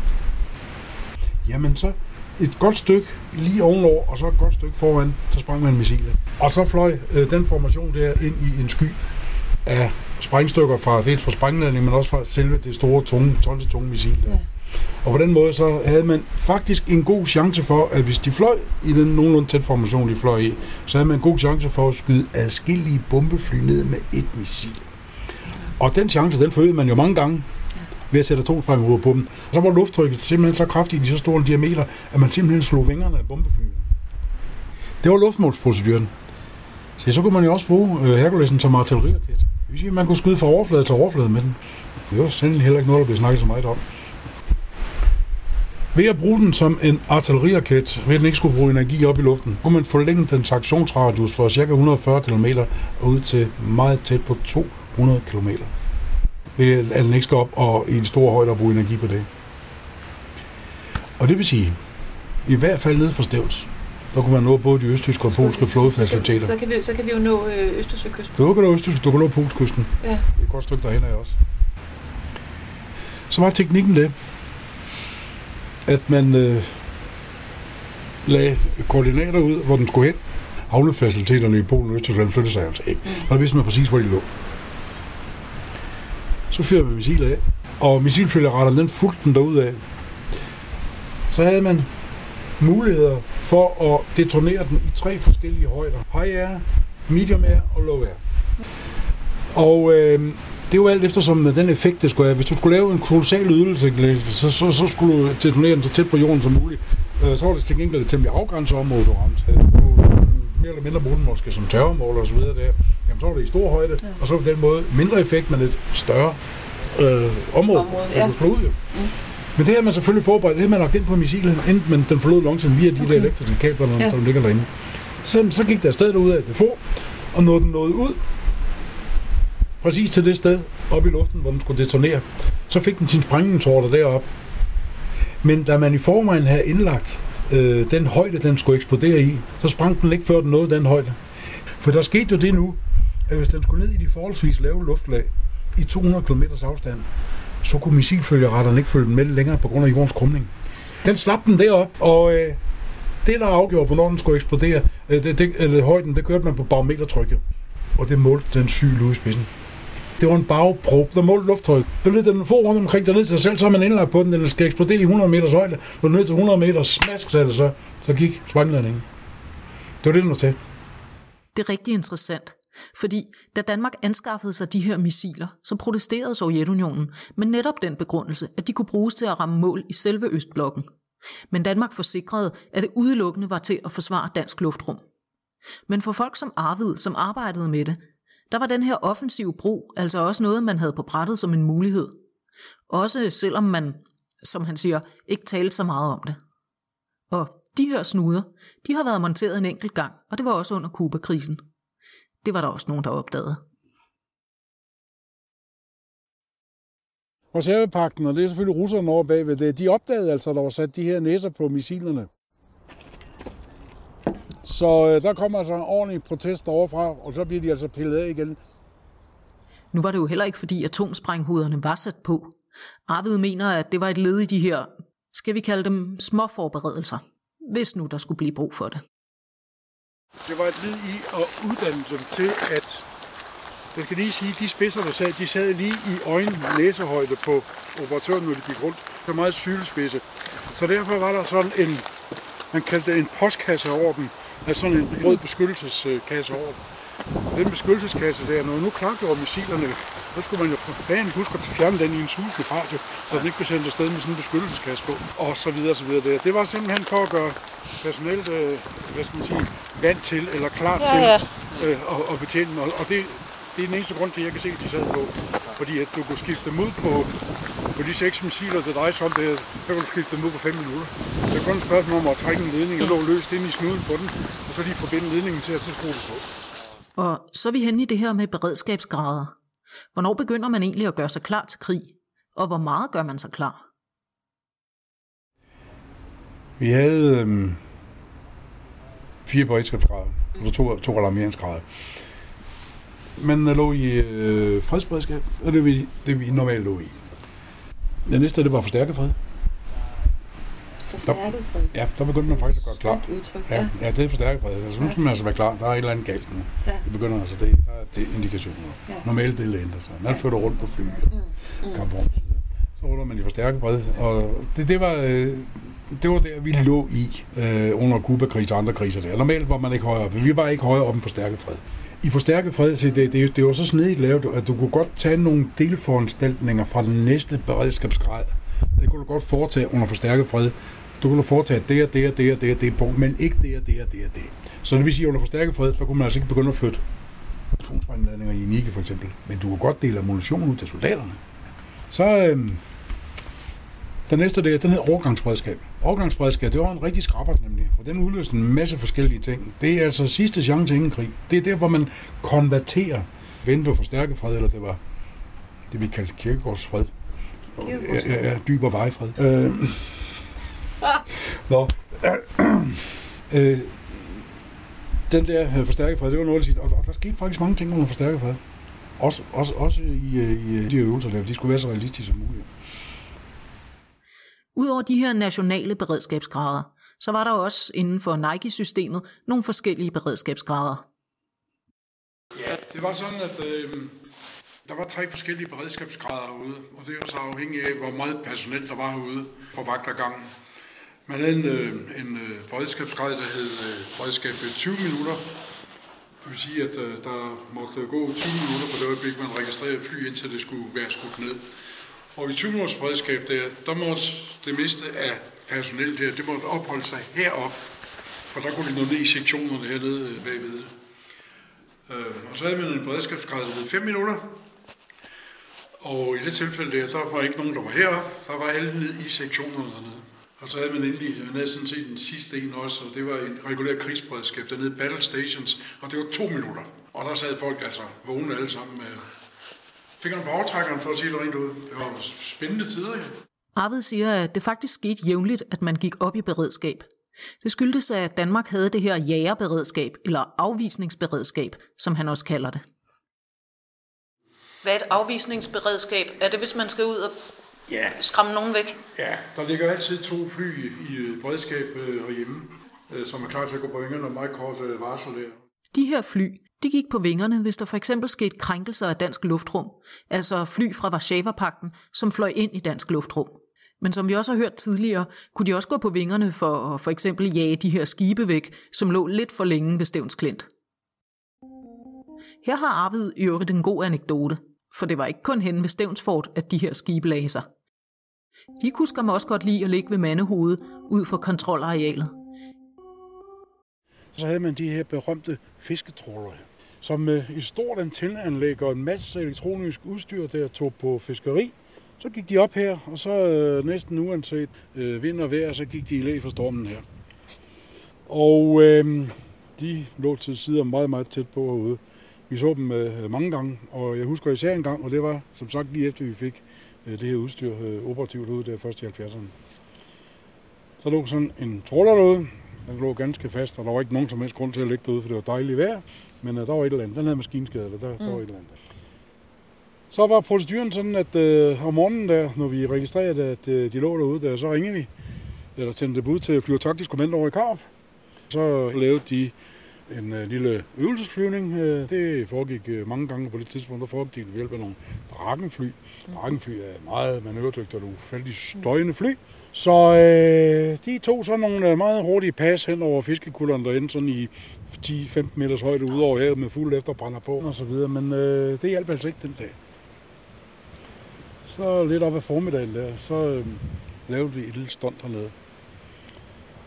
jamen så et godt stykke lige ovenover, og så et godt stykke foran, så sprang man missilet. Og så fløj øh, den formation der ind i en sky af sprængstykker fra, dels fra sprængladning, men også fra selve det store, tunge, tunge missil der. Ja. Og på den måde så havde man faktisk en god chance for, at hvis de fløj i den nogenlunde tæt formation, de fløj i, så havde man en god chance for at skyde adskillige bombefly ned med et missil. Og den chance, den forøgede man jo mange gange ved at sætte atomsprænghoveder på dem. Og så var lufttrykket simpelthen så kraftigt i så store diameter, at man simpelthen slog vingerne af bombeflyet. Det var luftmålsproceduren. Så så kunne man jo også bruge øh, som artilleriraket. Det vil sige, at man kunne skyde fra overflade til overflade med den. Det var sandelig heller ikke noget, der blev snakket så meget om. Ved at bruge den som en artilleriraket, ved at den ikke skulle bruge energi op i luften, kunne man forlænge den aktionsradius fra ca. 140 km ud til meget tæt på 200 km. Ved at den ikke skal op og i en stor højde bruge energi på det. Og det vil sige, i hvert fald ned fra Stævns, der kunne man nå både de østtyske og polske flådefaciliteter. Så kan vi, så kan vi jo nå øh, Østersøkysten. Du kan nå Østtysk, du kan nå Polskysten. Ja. Det er et godt stykke derhen af også. Så var teknikken det, at man øh, lagde koordinater ud, hvor den skulle hen. Havnefaciliteterne i Polen og Østtyskland flyttede sig altså ikke. Mm. Og der vidste man præcis, hvor de lå. Så fyrede man missilet af, og missilfølgeretteren, den fulgte den derud af. Så havde man muligheder for at detonere den i tre forskellige højder. High air, medium air og low air. Og øh, det var alt efter, som den effekt, det skulle have. Hvis du skulle lave en kolossal ydelse, så, så, så skulle du detonere den så tæt på jorden som muligt. Øh, så var det til gengæld et temmelig afgrænset område, du ramte. Mere eller mindre bruge den måske som terrormål og så videre der. Jamen, så var det i stor højde, ja. og så på den måde mindre effekt, men et større øh, område, område ja. slog ud jo. Mm. Men det har man selvfølgelig forberedt, det har man lagt ind på missilet, inden man den forlod langsomt via de okay. der elektriske kabler, der, ja. der ligger derinde. Så, så gik der afsted ud af det få, og når den nåede ud, præcis til det sted, op i luften, hvor den skulle detonere, så fik den sin sprængningsorder derop. Men da man i forvejen havde indlagt øh, den højde, den skulle eksplodere i, så sprang den ikke før den nåede den højde. For der skete jo det nu, at hvis den skulle ned i de forholdsvis lave luftlag, i 200 km afstand, så kunne missilfølgeretterne ikke følge den med længere på grund af jordens krumning. Den slap den derop, og øh, det, der afgjorde, hvornår den skulle eksplodere, øh, det, det, eller højden, det kørte man på barometertrykket. Og det målte den syg ude i spidsen. Det var en bagprop, der målte lufttryk. Så lød den få rundt omkring ned til sig selv, så har man indlagt på den, den skal eksplodere i 100 meters højde. Når ned til 100 meter, smask sagde det så, så gik sprængladningen. Det var det, den var til. Det er rigtig interessant. Fordi da Danmark anskaffede sig de her missiler, så protesterede Sovjetunionen med netop den begrundelse, at de kunne bruges til at ramme mål i selve Østblokken. Men Danmark forsikrede, at det udelukkende var til at forsvare dansk luftrum. Men for folk som Arvid, som arbejdede med det, der var den her offensive brug altså også noget, man havde på brættet som en mulighed. Også selvom man, som han siger, ikke talte så meget om det. Og de her snuder, de har været monteret en enkelt gang, og det var også under Kuba-krisen. Det var der også nogen, der opdagede. Reservepakten, og det er selvfølgelig russerne over bagved det, de opdagede altså, at der var sat de her næser på missilerne. Så øh, der kommer altså en ordentlig protest overfra, og så bliver de altså pillet af igen. Nu var det jo heller ikke, fordi atomsprænghoderne var sat på. Arvid mener, at det var et led i de her, skal vi kalde dem småforberedelser, hvis nu der skulle blive brug for det. Det var et led i at uddanne dem til, at jeg skal lige sige, de spidser, der sad, de sad lige i øjen næsehøjde på operatøren, når de gik rundt. Det var meget sylespidse. Så derfor var der sådan en, man kaldte det en postkasse over dem, altså sådan en rød beskyttelseskasse over. Den beskyttelseskasse der, når nu klargjorde missilerne, så skulle man jo for dagen huske at fjerne den i en susende radio, så den ikke blev sendt afsted med sådan en beskyttelseskasse på, og så videre, så videre. Der. Det var simpelthen for at gøre personalet, øh, hvad skal man sige, vant til, eller klar ja, til ja. Øh, at, at betjene dem. Og, og det, det er den eneste grund til, at jeg kan se, at de sad på. Fordi at du kunne skifte dem ud på, på de seks missiler, det drejer sig om, det, så kan du skifte dem ud på 5 minutter. Det er kun et spørgsmål om at trække en ledning, der lå løst ind i snuden på den, og så lige forbinde ledningen til at så skrue på. Og så er vi henne i det her med beredskabsgrader. Hvornår begynder man egentlig at gøre sig klar til krig? Og hvor meget gør man sig klar? Vi havde øhm, fire beredskabsgrader, og to, to alarmeringsgrader. Man lå i øh, fredsberedskab, og det vi, det vi normalt lå i. Det næste, det var forstærket fred. Forstærket fred. Ja, der begyndte man faktisk at gøre klar. Udtryk. Ja, ja, det er forstærket fred. Altså, nu skal man altså være klar. Der er et eller andet galt nu. Ja. Det begynder altså, det, der er det indikationer. Ja. Normalt billede ændrer sig. Man flytter rundt på fly og Mm. kampvogn og så ruller man i forstærket bred. Og det, det, var, øh, det var der, vi lå i øh, under Kuba-krig og andre kriser der. Normalt var man ikke højere men vi var ikke højere op end forstærket fred. I forstærket fred, så det, det, det var så snedigt lavet, at du kunne godt tage nogle delforanstaltninger fra den næste beredskabsgrad. Det kunne du godt foretage under forstærket fred. Du kunne foretage det og det og det og det og det punkt, men ikke det og det og det og det. Så det vil sige, at under forstærket fred, så kunne man altså ikke begynde at flytte atomsprængladninger i Nike for eksempel. Men du kunne godt dele ammunition ud til soldaterne. Så øh, den næste det, den hedder overgangsberedskab. Overgangsberedskab, det var en rigtig skrabber nemlig, for den udløste en masse forskellige ting. Det er altså sidste chance ingen krig. Det er der, hvor man konverterer vente forstærket fred, eller det var det, vi kaldte kirkegårdsfred. Ja, ja, ja, dyb og vejfred. Øh, [laughs] Nå. Øh, den der øh, forstærket fred, det var noget, der og, og der skete faktisk mange ting under forstærket fred. Også, også, også i, øh, i øh, de øvelser der, de skulle være så realistiske som muligt. Udover de her nationale beredskabsgrader, så var der også inden for Nike-systemet nogle forskellige beredskabsgrader. Ja, det var sådan, at øh, der var tre forskellige beredskabsgrader herude, og det var så afhængigt af, hvor meget personel der var herude på vagtergangen. Man havde en, øh, en øh, beredskabsgrad, der hed øh, beredskab 20 minutter. Det vil sige, at øh, der måtte gå 20 minutter på det øjeblik, man registrerede fly, indtil det skulle være skudt ned. Og i 20 minutters beredskab der, der måtte det meste af personel der, det måtte opholde sig herop, for der kunne de nå ned i sektionerne hernede øh, bagved. Øh, og så havde man en beredskabsgrad, der 5 minutter. Og i det tilfælde der, der var ikke nogen, der var heroppe. Der var alle ned i sektionerne dernede. Og så havde man endelig, øh, man havde sådan set den sidste en også, og det var en regulær krigsberedskab, dernede Battle Stations, og det var to minutter. Og der sad folk altså vågne alle sammen med fingrene på aftrækkeren for at sige det rent ud. Det var spændende tider, ja. Arvid siger, at det faktisk skete jævnligt, at man gik op i beredskab. Det skyldtes, at Danmark havde det her jægerberedskab, eller afvisningsberedskab, som han også kalder det. Hvad er et afvisningsberedskab? Er det, hvis man skal ud og Ja, skræmme nogen væk? ja. Der ligger altid to fly i, beredskab øh, herhjemme, øh, som er klar til at gå på vingerne og meget kort øh, varsel der. De her fly, de gik på vingerne, hvis der for eksempel skete krænkelser af dansk luftrum, altså fly fra Varsava-pakten, som fløj ind i dansk luftrum. Men som vi også har hørt tidligere, kunne de også gå på vingerne for at for eksempel jage de her skibe væk, som lå lidt for længe ved Stævns Klint. Her har Arvid i øvrigt en god anekdote, for det var ikke kun hen ved Stævnsfort, at de her skibe lagde sig. De kunne skam også godt lide at ligge ved mandehovedet ud for kontrolarealet. Så havde man de her berømte fisketrålere, som med et stort antenneanlæg og en masse elektronisk udstyr, der tog på fiskeri. Så gik de op her, og så øh, næsten uanset øh, vind og vejr, så gik de i læ for stormen her. Og øh, de lå til sider meget, meget tæt på herude. Vi så dem øh, mange gange, og jeg husker især en gang, og det var som sagt lige efter vi fik øh, det her udstyr øh, operativt ude der først i 70'erne. Så lå sådan en tråler derude, den lå ganske fast, og der var ikke nogen som helst grund til at lægge derude, for det var dejligt vejr. Men uh, der var et eller andet. Den havde maskinskade, eller der, mm. der var et eller andet. Så var proceduren sådan, at uh, om morgenen der, når vi registrerede, at uh, de lå derude, der, så ringede vi, eller sendte bud til flyvertaktisk kommando over i Karup. Så lavede de en uh, lille øvelsesflyvning. Uh, det foregik uh, mange gange på det tidspunkt. Der foregik det ved hjælp af nogle Drakenfly. Drakenfly er meget manøvredygtige og ufattelig støjende fly. Så øh, de tog sådan nogle øh, meget hurtige pas hen over fiskekulderen derinde, sådan i 10-15 meters højde ud over havet med fuld efterbrænder på og så videre. Men øh, det hjalp altså ikke den dag. Så lidt op ad formiddagen der, så øh, lavede vi et lille stunt hernede.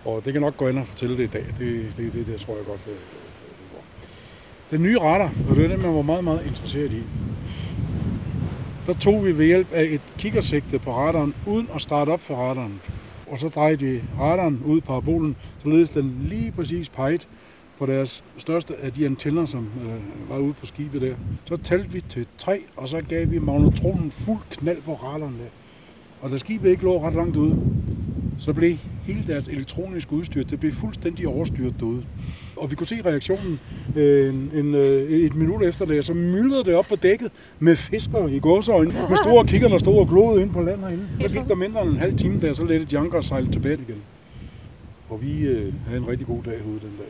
Og det kan nok gå ind og fortælle det i dag. Det, det, det, det tror jeg godt, det, det går. den nye radar, og det er den, man var meget, meget interesseret i. Der tog vi ved hjælp af et kikkersigte på radaren, uden at starte op for radaren. Og så drejede vi radaren ud på parabolen, således den lige præcis pegede på deres største af de antenner, som øh, var ude på skibet der. Så talte vi til tre, og så gav vi magnetronen fuld knald på radaren der. Og da skibet ikke lå ret langt ude, så blev hele deres elektroniske udstyr, det blev fuldstændig overstyret derude. Og vi kunne se reaktionen øh, en, en, øh, et minut efter det, så myldrede det op på dækket med fisker i gåsøjne, med store kigger, der stod og gloede ind på land herinde. Så gik der mindre end en halv time der, så lette Janker og sejlede tilbage igen. Og vi øh, havde en rigtig god dag herude den dag.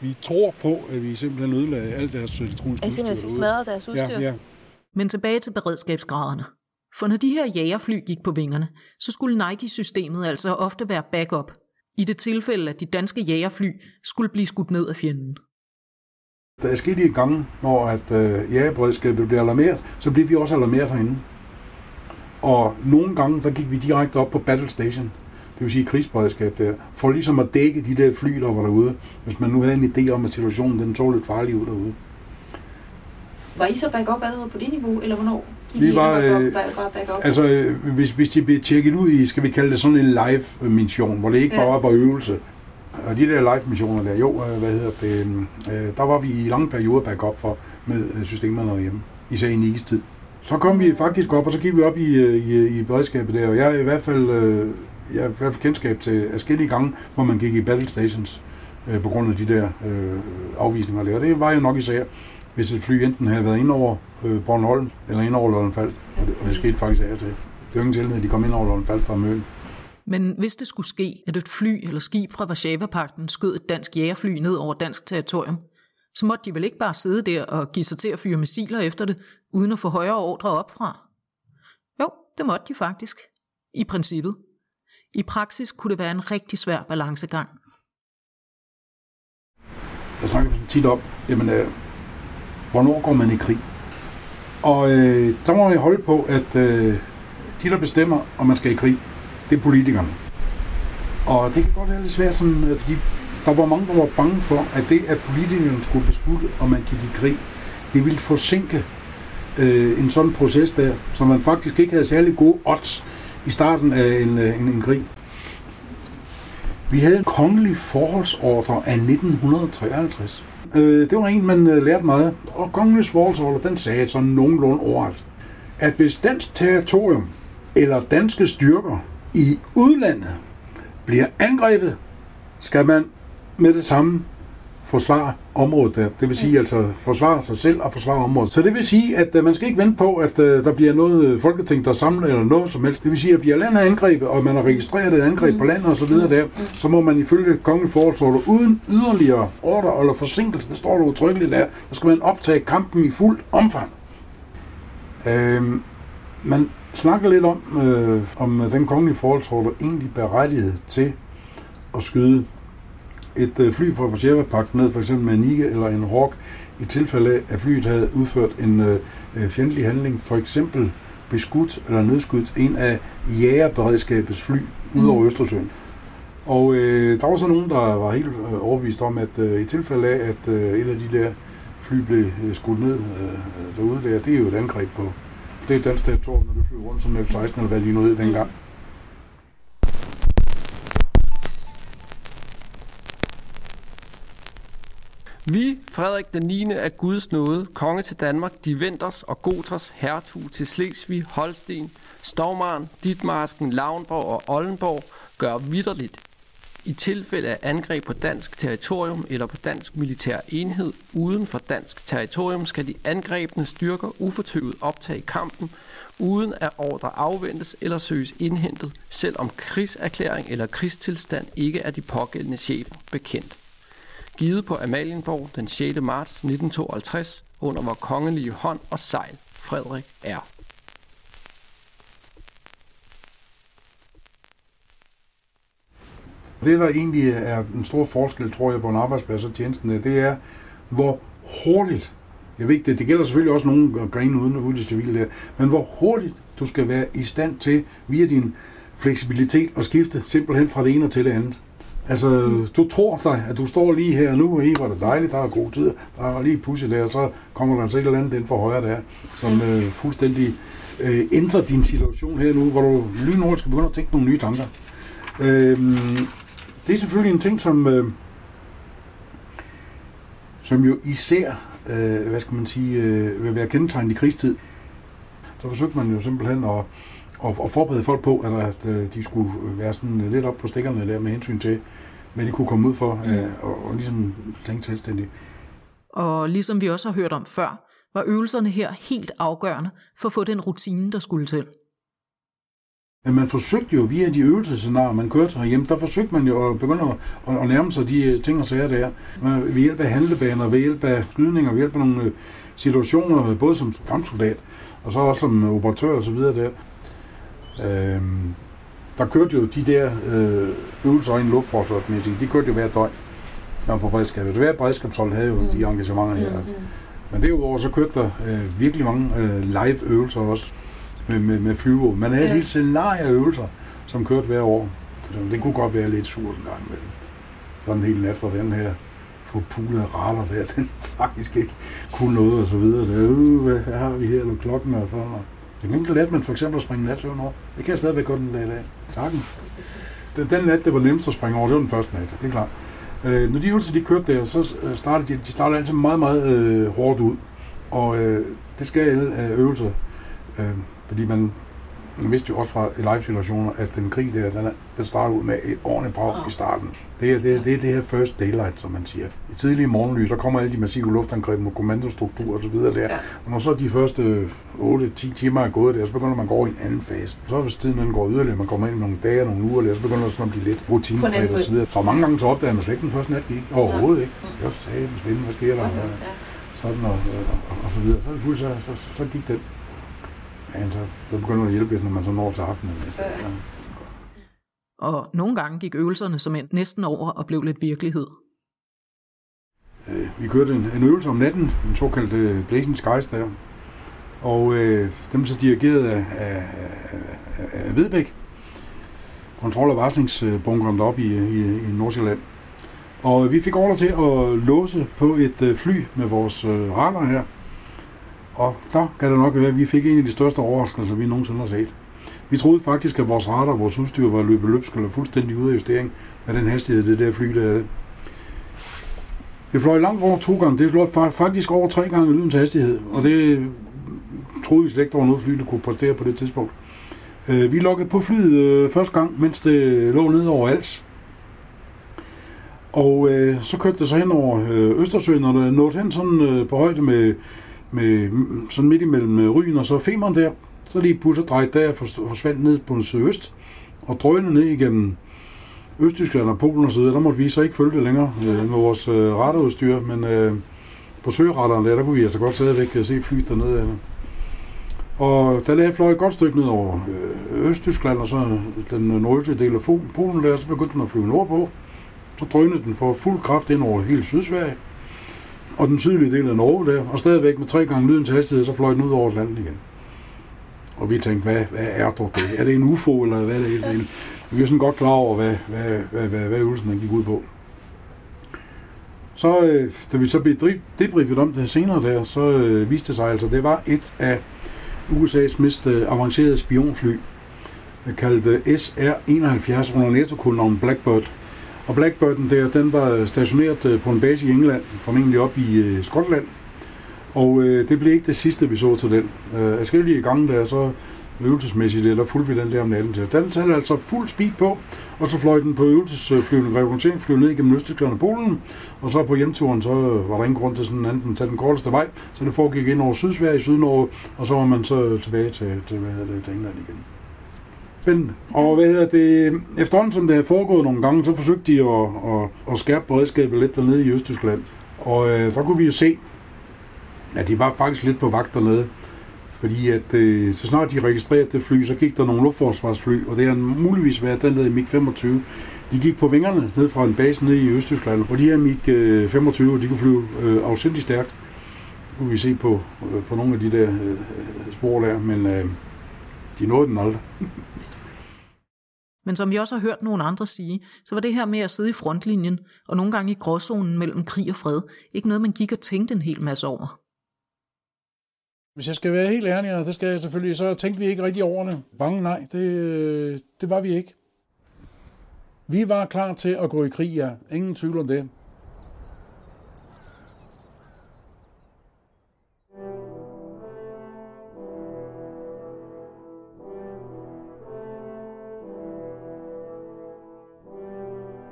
Vi tror på, at vi simpelthen ødelagde alt deres elektroniske Er udstyr simpelthen fik derude. smadret deres udstyr? Ja, ja. Men tilbage til beredskabsgraderne. For når de her jagerfly gik på vingerne, så skulle Nike-systemet altså ofte være backup, i det tilfælde, at de danske jagerfly skulle blive skudt ned af fjenden. Der er sket i gange, hvor at, øh, jagerberedskabet bliver alarmeret, så bliver vi også alarmeret herinde. Og nogle gange, der gik vi direkte op på battle station, det vil sige krigsberedskab der, for ligesom at dække de der fly, der var derude, hvis man nu havde en idé om, at situationen den så lidt farlig ud derude. Var I så backup allerede på det niveau, eller hvornår? Vi var, øh? Altså, øh, hvis, hvis de blev tjekket ud i, skal vi kalde det sådan en live-mission, hvor det ikke Ja. bare var øvelse. Og de der live-missioner der, jo, øh, hvad hedder det, øh, der var vi i lange perioder backup for med øh, systemerne derhjemme, især i Nikes tid. Så kom vi faktisk op, og så gik vi op i, øh, i, i beredskabet der, og jeg er i hvert fald, øh, jeg har i hvert fald kendskab til forskellige gange, hvor man gik i battle stations øh, på grund af de der øh, afvisninger der. Og det var jo nok især, hvis et fly enten havde været ind over øh, Bornholm eller ind over Lolland Falster. Og det, og det skete faktisk af og til. Det er jo ingen sjældenhed, at de kom ind over Lolland Falster og Møn. Men hvis det skulle ske, at et fly eller skib fra Varsava-pakten skød et dansk jægerfly ned over dansk territorium, så måtte de vel ikke bare sidde der og give sig til at fyre missiler efter det, uden at få højere ordre opfra? Jo, det måtte de faktisk. I princippet. I praksis kunne det være en rigtig svær balancegang. der snakker vi tit om, jamen, øh, hvornår går man i krig? Og øh, der må jeg holde på, at øh, de, der bestemmer, om man skal i krig, det er politikerne. Og det kan godt være lidt svært, sådan, øh, fordi der var mange, der var bange for, at det, at politikerne skulle beslutte, om man gik i krig, det ville forsinke øh, en sådan proces der, som man faktisk ikke havde særlig gode odds i starten af en, øh, en, en krig. Vi havde en kongelig forholdsordre af 1953. Øh, det var en, man øh, lærte meget. Og kongens forholdsholder, den sagde sådan nogenlunde ordet, at hvis dansk territorium eller danske styrker i udlandet bliver angrebet, skal man med det samme forsvare området der. Det vil sige altså forsvare sig selv og forsvare området. Så det vil sige, at uh, man skal ikke vente på, at uh, der bliver noget øh, folketing, der samler eller noget som helst. Det vil sige, at bliver landet angrebet, og man har registreret et angreb på landet og så videre der, så må man ifølge kongelig forholdsordre uden yderligere ordre eller forsinkelse, det står der udtrykkeligt der, så skal man optage kampen i fuld omfang. Øhm, man snakker lidt om, øh, om øh, den kongelige forholdsordre egentlig berettiget til at skyde et øh, fly fra Varsava-pakten ned, for eksempel med en Nike eller en Hawk, i tilfælde af, at flyet havde udført en øh, øh, fjendtlig handling, for eksempel beskudt eller nedskudt en af jægerberedskabets fly ud over Østersøen. Og øh, der var så nogen, der var helt øh, overbevist om, at øh, i tilfælde af, at øh, et af de der fly blev øh, skudt ned øh, derude der, det er jo et angreb på det er dansk territorium, når du flyver rundt som F-16, eller hvad de nu hed dengang. Vi, Frederik den 9. af Guds nåde, konge til Danmark, de Venters og goters hertug til Slesvig, Holsten, Stormaren, Ditmarsken, Lavnborg og Oldenborg, gør vidderligt i tilfælde af angreb på dansk territorium eller på dansk militær enhed uden for dansk territorium, skal de angrebne styrker ufortøvet optage kampen, uden at ordre afventes eller søges indhentet, selvom krigserklæring eller krigstilstand ikke er de pågældende chefer bekendt. Givet på Amalienborg den 6. marts 1952 under vor kongelige hånd og sejl, Frederik R. Det, der egentlig er en stor forskel, tror jeg, på en arbejdsplads og tjenesten, det er, hvor hurtigt, jeg ved ikke, det, det gælder selvfølgelig også nogle grene uden, uden det civile der, men hvor hurtigt du skal være i stand til, via din fleksibilitet, at skifte simpelthen fra det ene til det andet. Altså, du tror dig, at du står lige her nu, og I var det dejligt, der er god tid, der er lige pudsigt der, og så kommer der altså et eller andet ind for højre der, som øh, fuldstændig øh, ændrer din situation her nu, hvor du lynhurtigt skal begynde at tænke nogle nye tanker. Øh, det er selvfølgelig en ting, som, øh, som jo især, øh, hvad skal man sige, øh, vil være kendetegnet i krigstid. Så forsøgte man jo simpelthen at, at forberede folk på, at, at øh, de skulle være sådan lidt op på stikkerne der med hensyn til, hvad de kunne komme ud for, øh, og, og ligesom tænke selvstændigt. Og ligesom vi også har hørt om før, var øvelserne her helt afgørende for at få den rutine, der skulle til. Men man forsøgte jo via de øvelsescenarier, man kørte herhjemme, der forsøgte man jo at begynde at, at, at nærme sig de øh, ting og sager, der er. Ved hjælp af handlebaner, ved hjælp af skydninger, ved hjælp af nogle øh, situationer, både som kampsoldat, og så også som operatør og så videre der. Øhm, der kørte jo de der øh, øvelser i en luftforsvarsmæssigt, de kørte jo hver døgn. Når på beredskabet. Hver beredskabshold havde jo de engagementer her. Men derudover så kørte der øh, virkelig mange øh, live øvelser også med, med, med flyvåb. Man havde Ja. et helt scenarie af øvelser, som kørte hver år. Så det kunne godt være lidt surt en gang imellem. Sådan en hel nat, hvor den her forpulede radar der, [laughs] den faktisk ikke kunne noget og så videre. Der, øh, hvad har vi her, nu klokken er sådan. Og den gengæld lærte man for eksempel at springe natsøvn over. Det kan jeg stadigvæk godt den dag i dag. Takken. Den, den nat, det var nemmest at springe over, det var den første nat, det er klart. Øh, når de øvelser, de kørte der, så øh, startede de, de startede altid meget, meget øh, hårdt ud. Og øh, det skal alle øh, øvelser, øh, fordi man, man vidste jo også fra i live-situationer, at den krig der, den, er, den starter ud med et ordentligt brag i starten. Det er det, er- det, er det her first daylight, som man siger. I tidlige morgenlys, der kommer alle de massive luftangreb med kommandostruktur og så videre der. Ja. Og når så de første 8-10 timer er gået der, så begynder man at gå i en anden fase. Så hvis tiden den går yderligere, man kommer ind i nogle dage og nogle uger, der, så begynder det sådan at blive lidt rutinepræget og så videre. Så mange gange så opdager man slet ikke den første nat gik. Overhovedet ikke. Jeg sagde, hvad sker der? Sådan og, og, og, og så videre. Så, så, så, så gik den. Men så, så begynder det at hjælpe lidt, når man så når til aftenen. Ja. Og nogle gange gik øvelserne som end næsten over og blev lidt virkelighed. Øh, vi kørte en, en øvelse om natten, en såkaldt øh, Blazing Skies der. Og øh, dem så dirigeret af, af, af, af Vedbæk. Kontrol- og varslingsbunkeren deroppe i, i, i Nordsjælland. Og vi fik ordre til at låse på et øh, fly med vores øh, radar her. Og der kan det nok være, at vi fik en af de største overraskelser, vi nogensinde har set. Vi troede faktisk, at vores radar, vores udstyr var løbet løbsk eller fuldstændig ude af justering med den hastighed, det der fly der havde. Det fløj langt over to gange. Det fløj faktisk over tre gange lydens hastighed. Og det troede vi slet ikke, der var noget fly, der kunne præstere på det tidspunkt. Øh, vi lukkede på flyet øh, første gang, mens det lå nede over alt. Og øh, så kørte det så hen over øh, Østersøen, og det nåede hen sådan øh, på højde med, med sådan midt imellem Ryen og så Femern der. Så lige pludselig drejede der og forsvandt ned på den sydøst og drønede ned igennem Østtyskland og Polen osv., Der måtte vi så ikke følge det længere øh, med vores øh, radarudstyr, men øh, på søradaren der, der kunne vi altså godt stadigvæk øh, se flyet dernede. af. Og der lagde fløj et godt stykke ned over øh, Østtyskland og så øh, den øh, nordøstlige del af Polen der, så begyndte den at flyve nordpå. Så drønede den for fuld kraft ind over hele Sydsverige og den sydlige del af Norge der, og stadigvæk med tre gange lydens hastighed, så fløj den ud over Atlanten igen. Og vi tænkte, hvad, hvad er dog det? Er det en UFO, eller hvad er det? Vi er sådan godt klar over, hvad, hvad, hvad, hvad, hvad øvelsen den gik ud på. Så, øh, da vi så blev debriefet om det senere der, så øh, viste det sig altså, det var et af USA's mest øh, avancerede spionfly, kaldt øh, SR-71 under NATO-kodnavn Blackbird. Og Blackbirden der, den var stationeret øh, på en base i England, formentlig op i øh, Skotland. Og øh, det blev ikke det sidste, vi så til den. Øh, Afskillige gange der, så øvelsesmæssigt, eller fulgte vi den der om natten til. Den satte altså fuld speed på, og så fløj den på øvelsesflyvning, rekognosceringsflyvning ned igennem Østtyskland og Polen, og så på hjemturen, så var der ingen grund til sådan en anden at tage den korteste vej, så det foregik ind over Sydsverige, Sydnorge, og så var man så tilbage til, til, hvad hedder det, til England igen. Spændende. Og hvad hedder det, efterhånden som det er foregået nogle gange, så forsøgte de at, at, at skærpe beredskabet lidt dernede i Østtyskland. Og øh, så kunne vi jo se, at de var faktisk lidt på vagt dernede. Fordi at øh, så snart de registrerede det fly, så gik der nogle luftforsvarsfly, og det har muligvis været den der MiG-25. De gik på vingerne ned fra en base nede i Østtyskland, og de her MiG-25, de kunne flyve øh, afsindig stærkt. Det kunne vi se på, øh, på nogle af de der øh, spor der, men øh, de nåede den aldrig. [laughs] Men som vi også har hørt nogle andre sige, så var det her med at sidde i frontlinjen, og nogle gange i gråzonen mellem krig og fred, ikke noget, man gik og tænkte en hel masse over. Hvis jeg skal være helt ærlig, og det skal jeg selvfølgelig, så tænkte vi ikke rigtig over det. Bange nej, det, øh, det var vi ikke. Vi var klar til at gå i krig, ja. Ingen tvivl om det.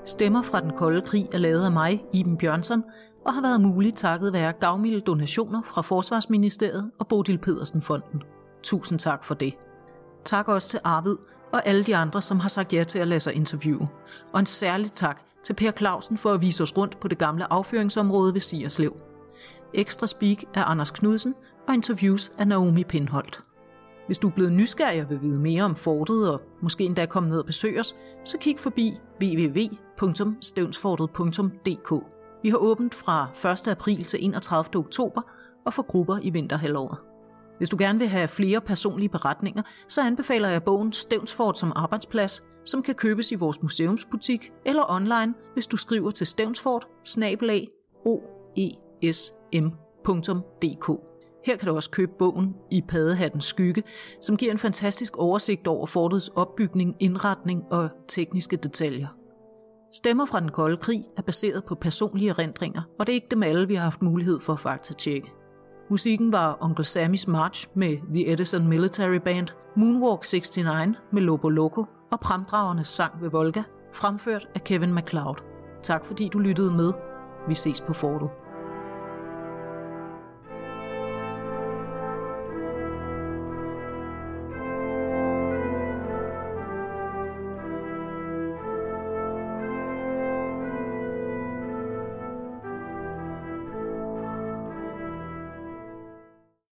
Stemmer fra den kolde krig er lavet af mig, Iben Bjørnsson, og har været muligt takket være gavmilde donationer fra Forsvarsministeriet og Bodil Pedersen Fonden. Tusind tak for det. Tak også til Arvid og alle de andre, som har sagt ja til at lade sig interviewe. Og en særlig tak til Per Clausen for at vise os rundt på det gamle afføringsområde ved Sierslev. Ekstra speak af Anders Knudsen og interviews af Naomi Pindholt. Hvis du er blevet nysgerrig og vil vide mere om fortet og måske endda komme ned og besøge os, så kig forbi www www.stevnsfortet.dk. Vi har åbent fra 1. april til 31. oktober og for grupper i vinterhalvåret. Hvis du gerne vil have flere personlige beretninger, så anbefaler jeg bogen Stævnsfort som arbejdsplads, som kan købes i vores museumsbutik eller online, hvis du skriver til stævnsfort oesm.dk. Her kan du også købe bogen i Padehattens skygge, som giver en fantastisk oversigt over fortets opbygning, indretning og tekniske detaljer. Stemmer fra den kolde krig er baseret på personlige erindringer, og det er ikke dem alle, vi har haft mulighed for at faktatjekke. Musikken var Onkel Sammys March med The Edison Military Band, Moonwalk 69 med Lobo Loco og Fremdragernes sang ved Volga, fremført af Kevin MacLeod. Tak fordi du lyttede med. Vi ses på fortet.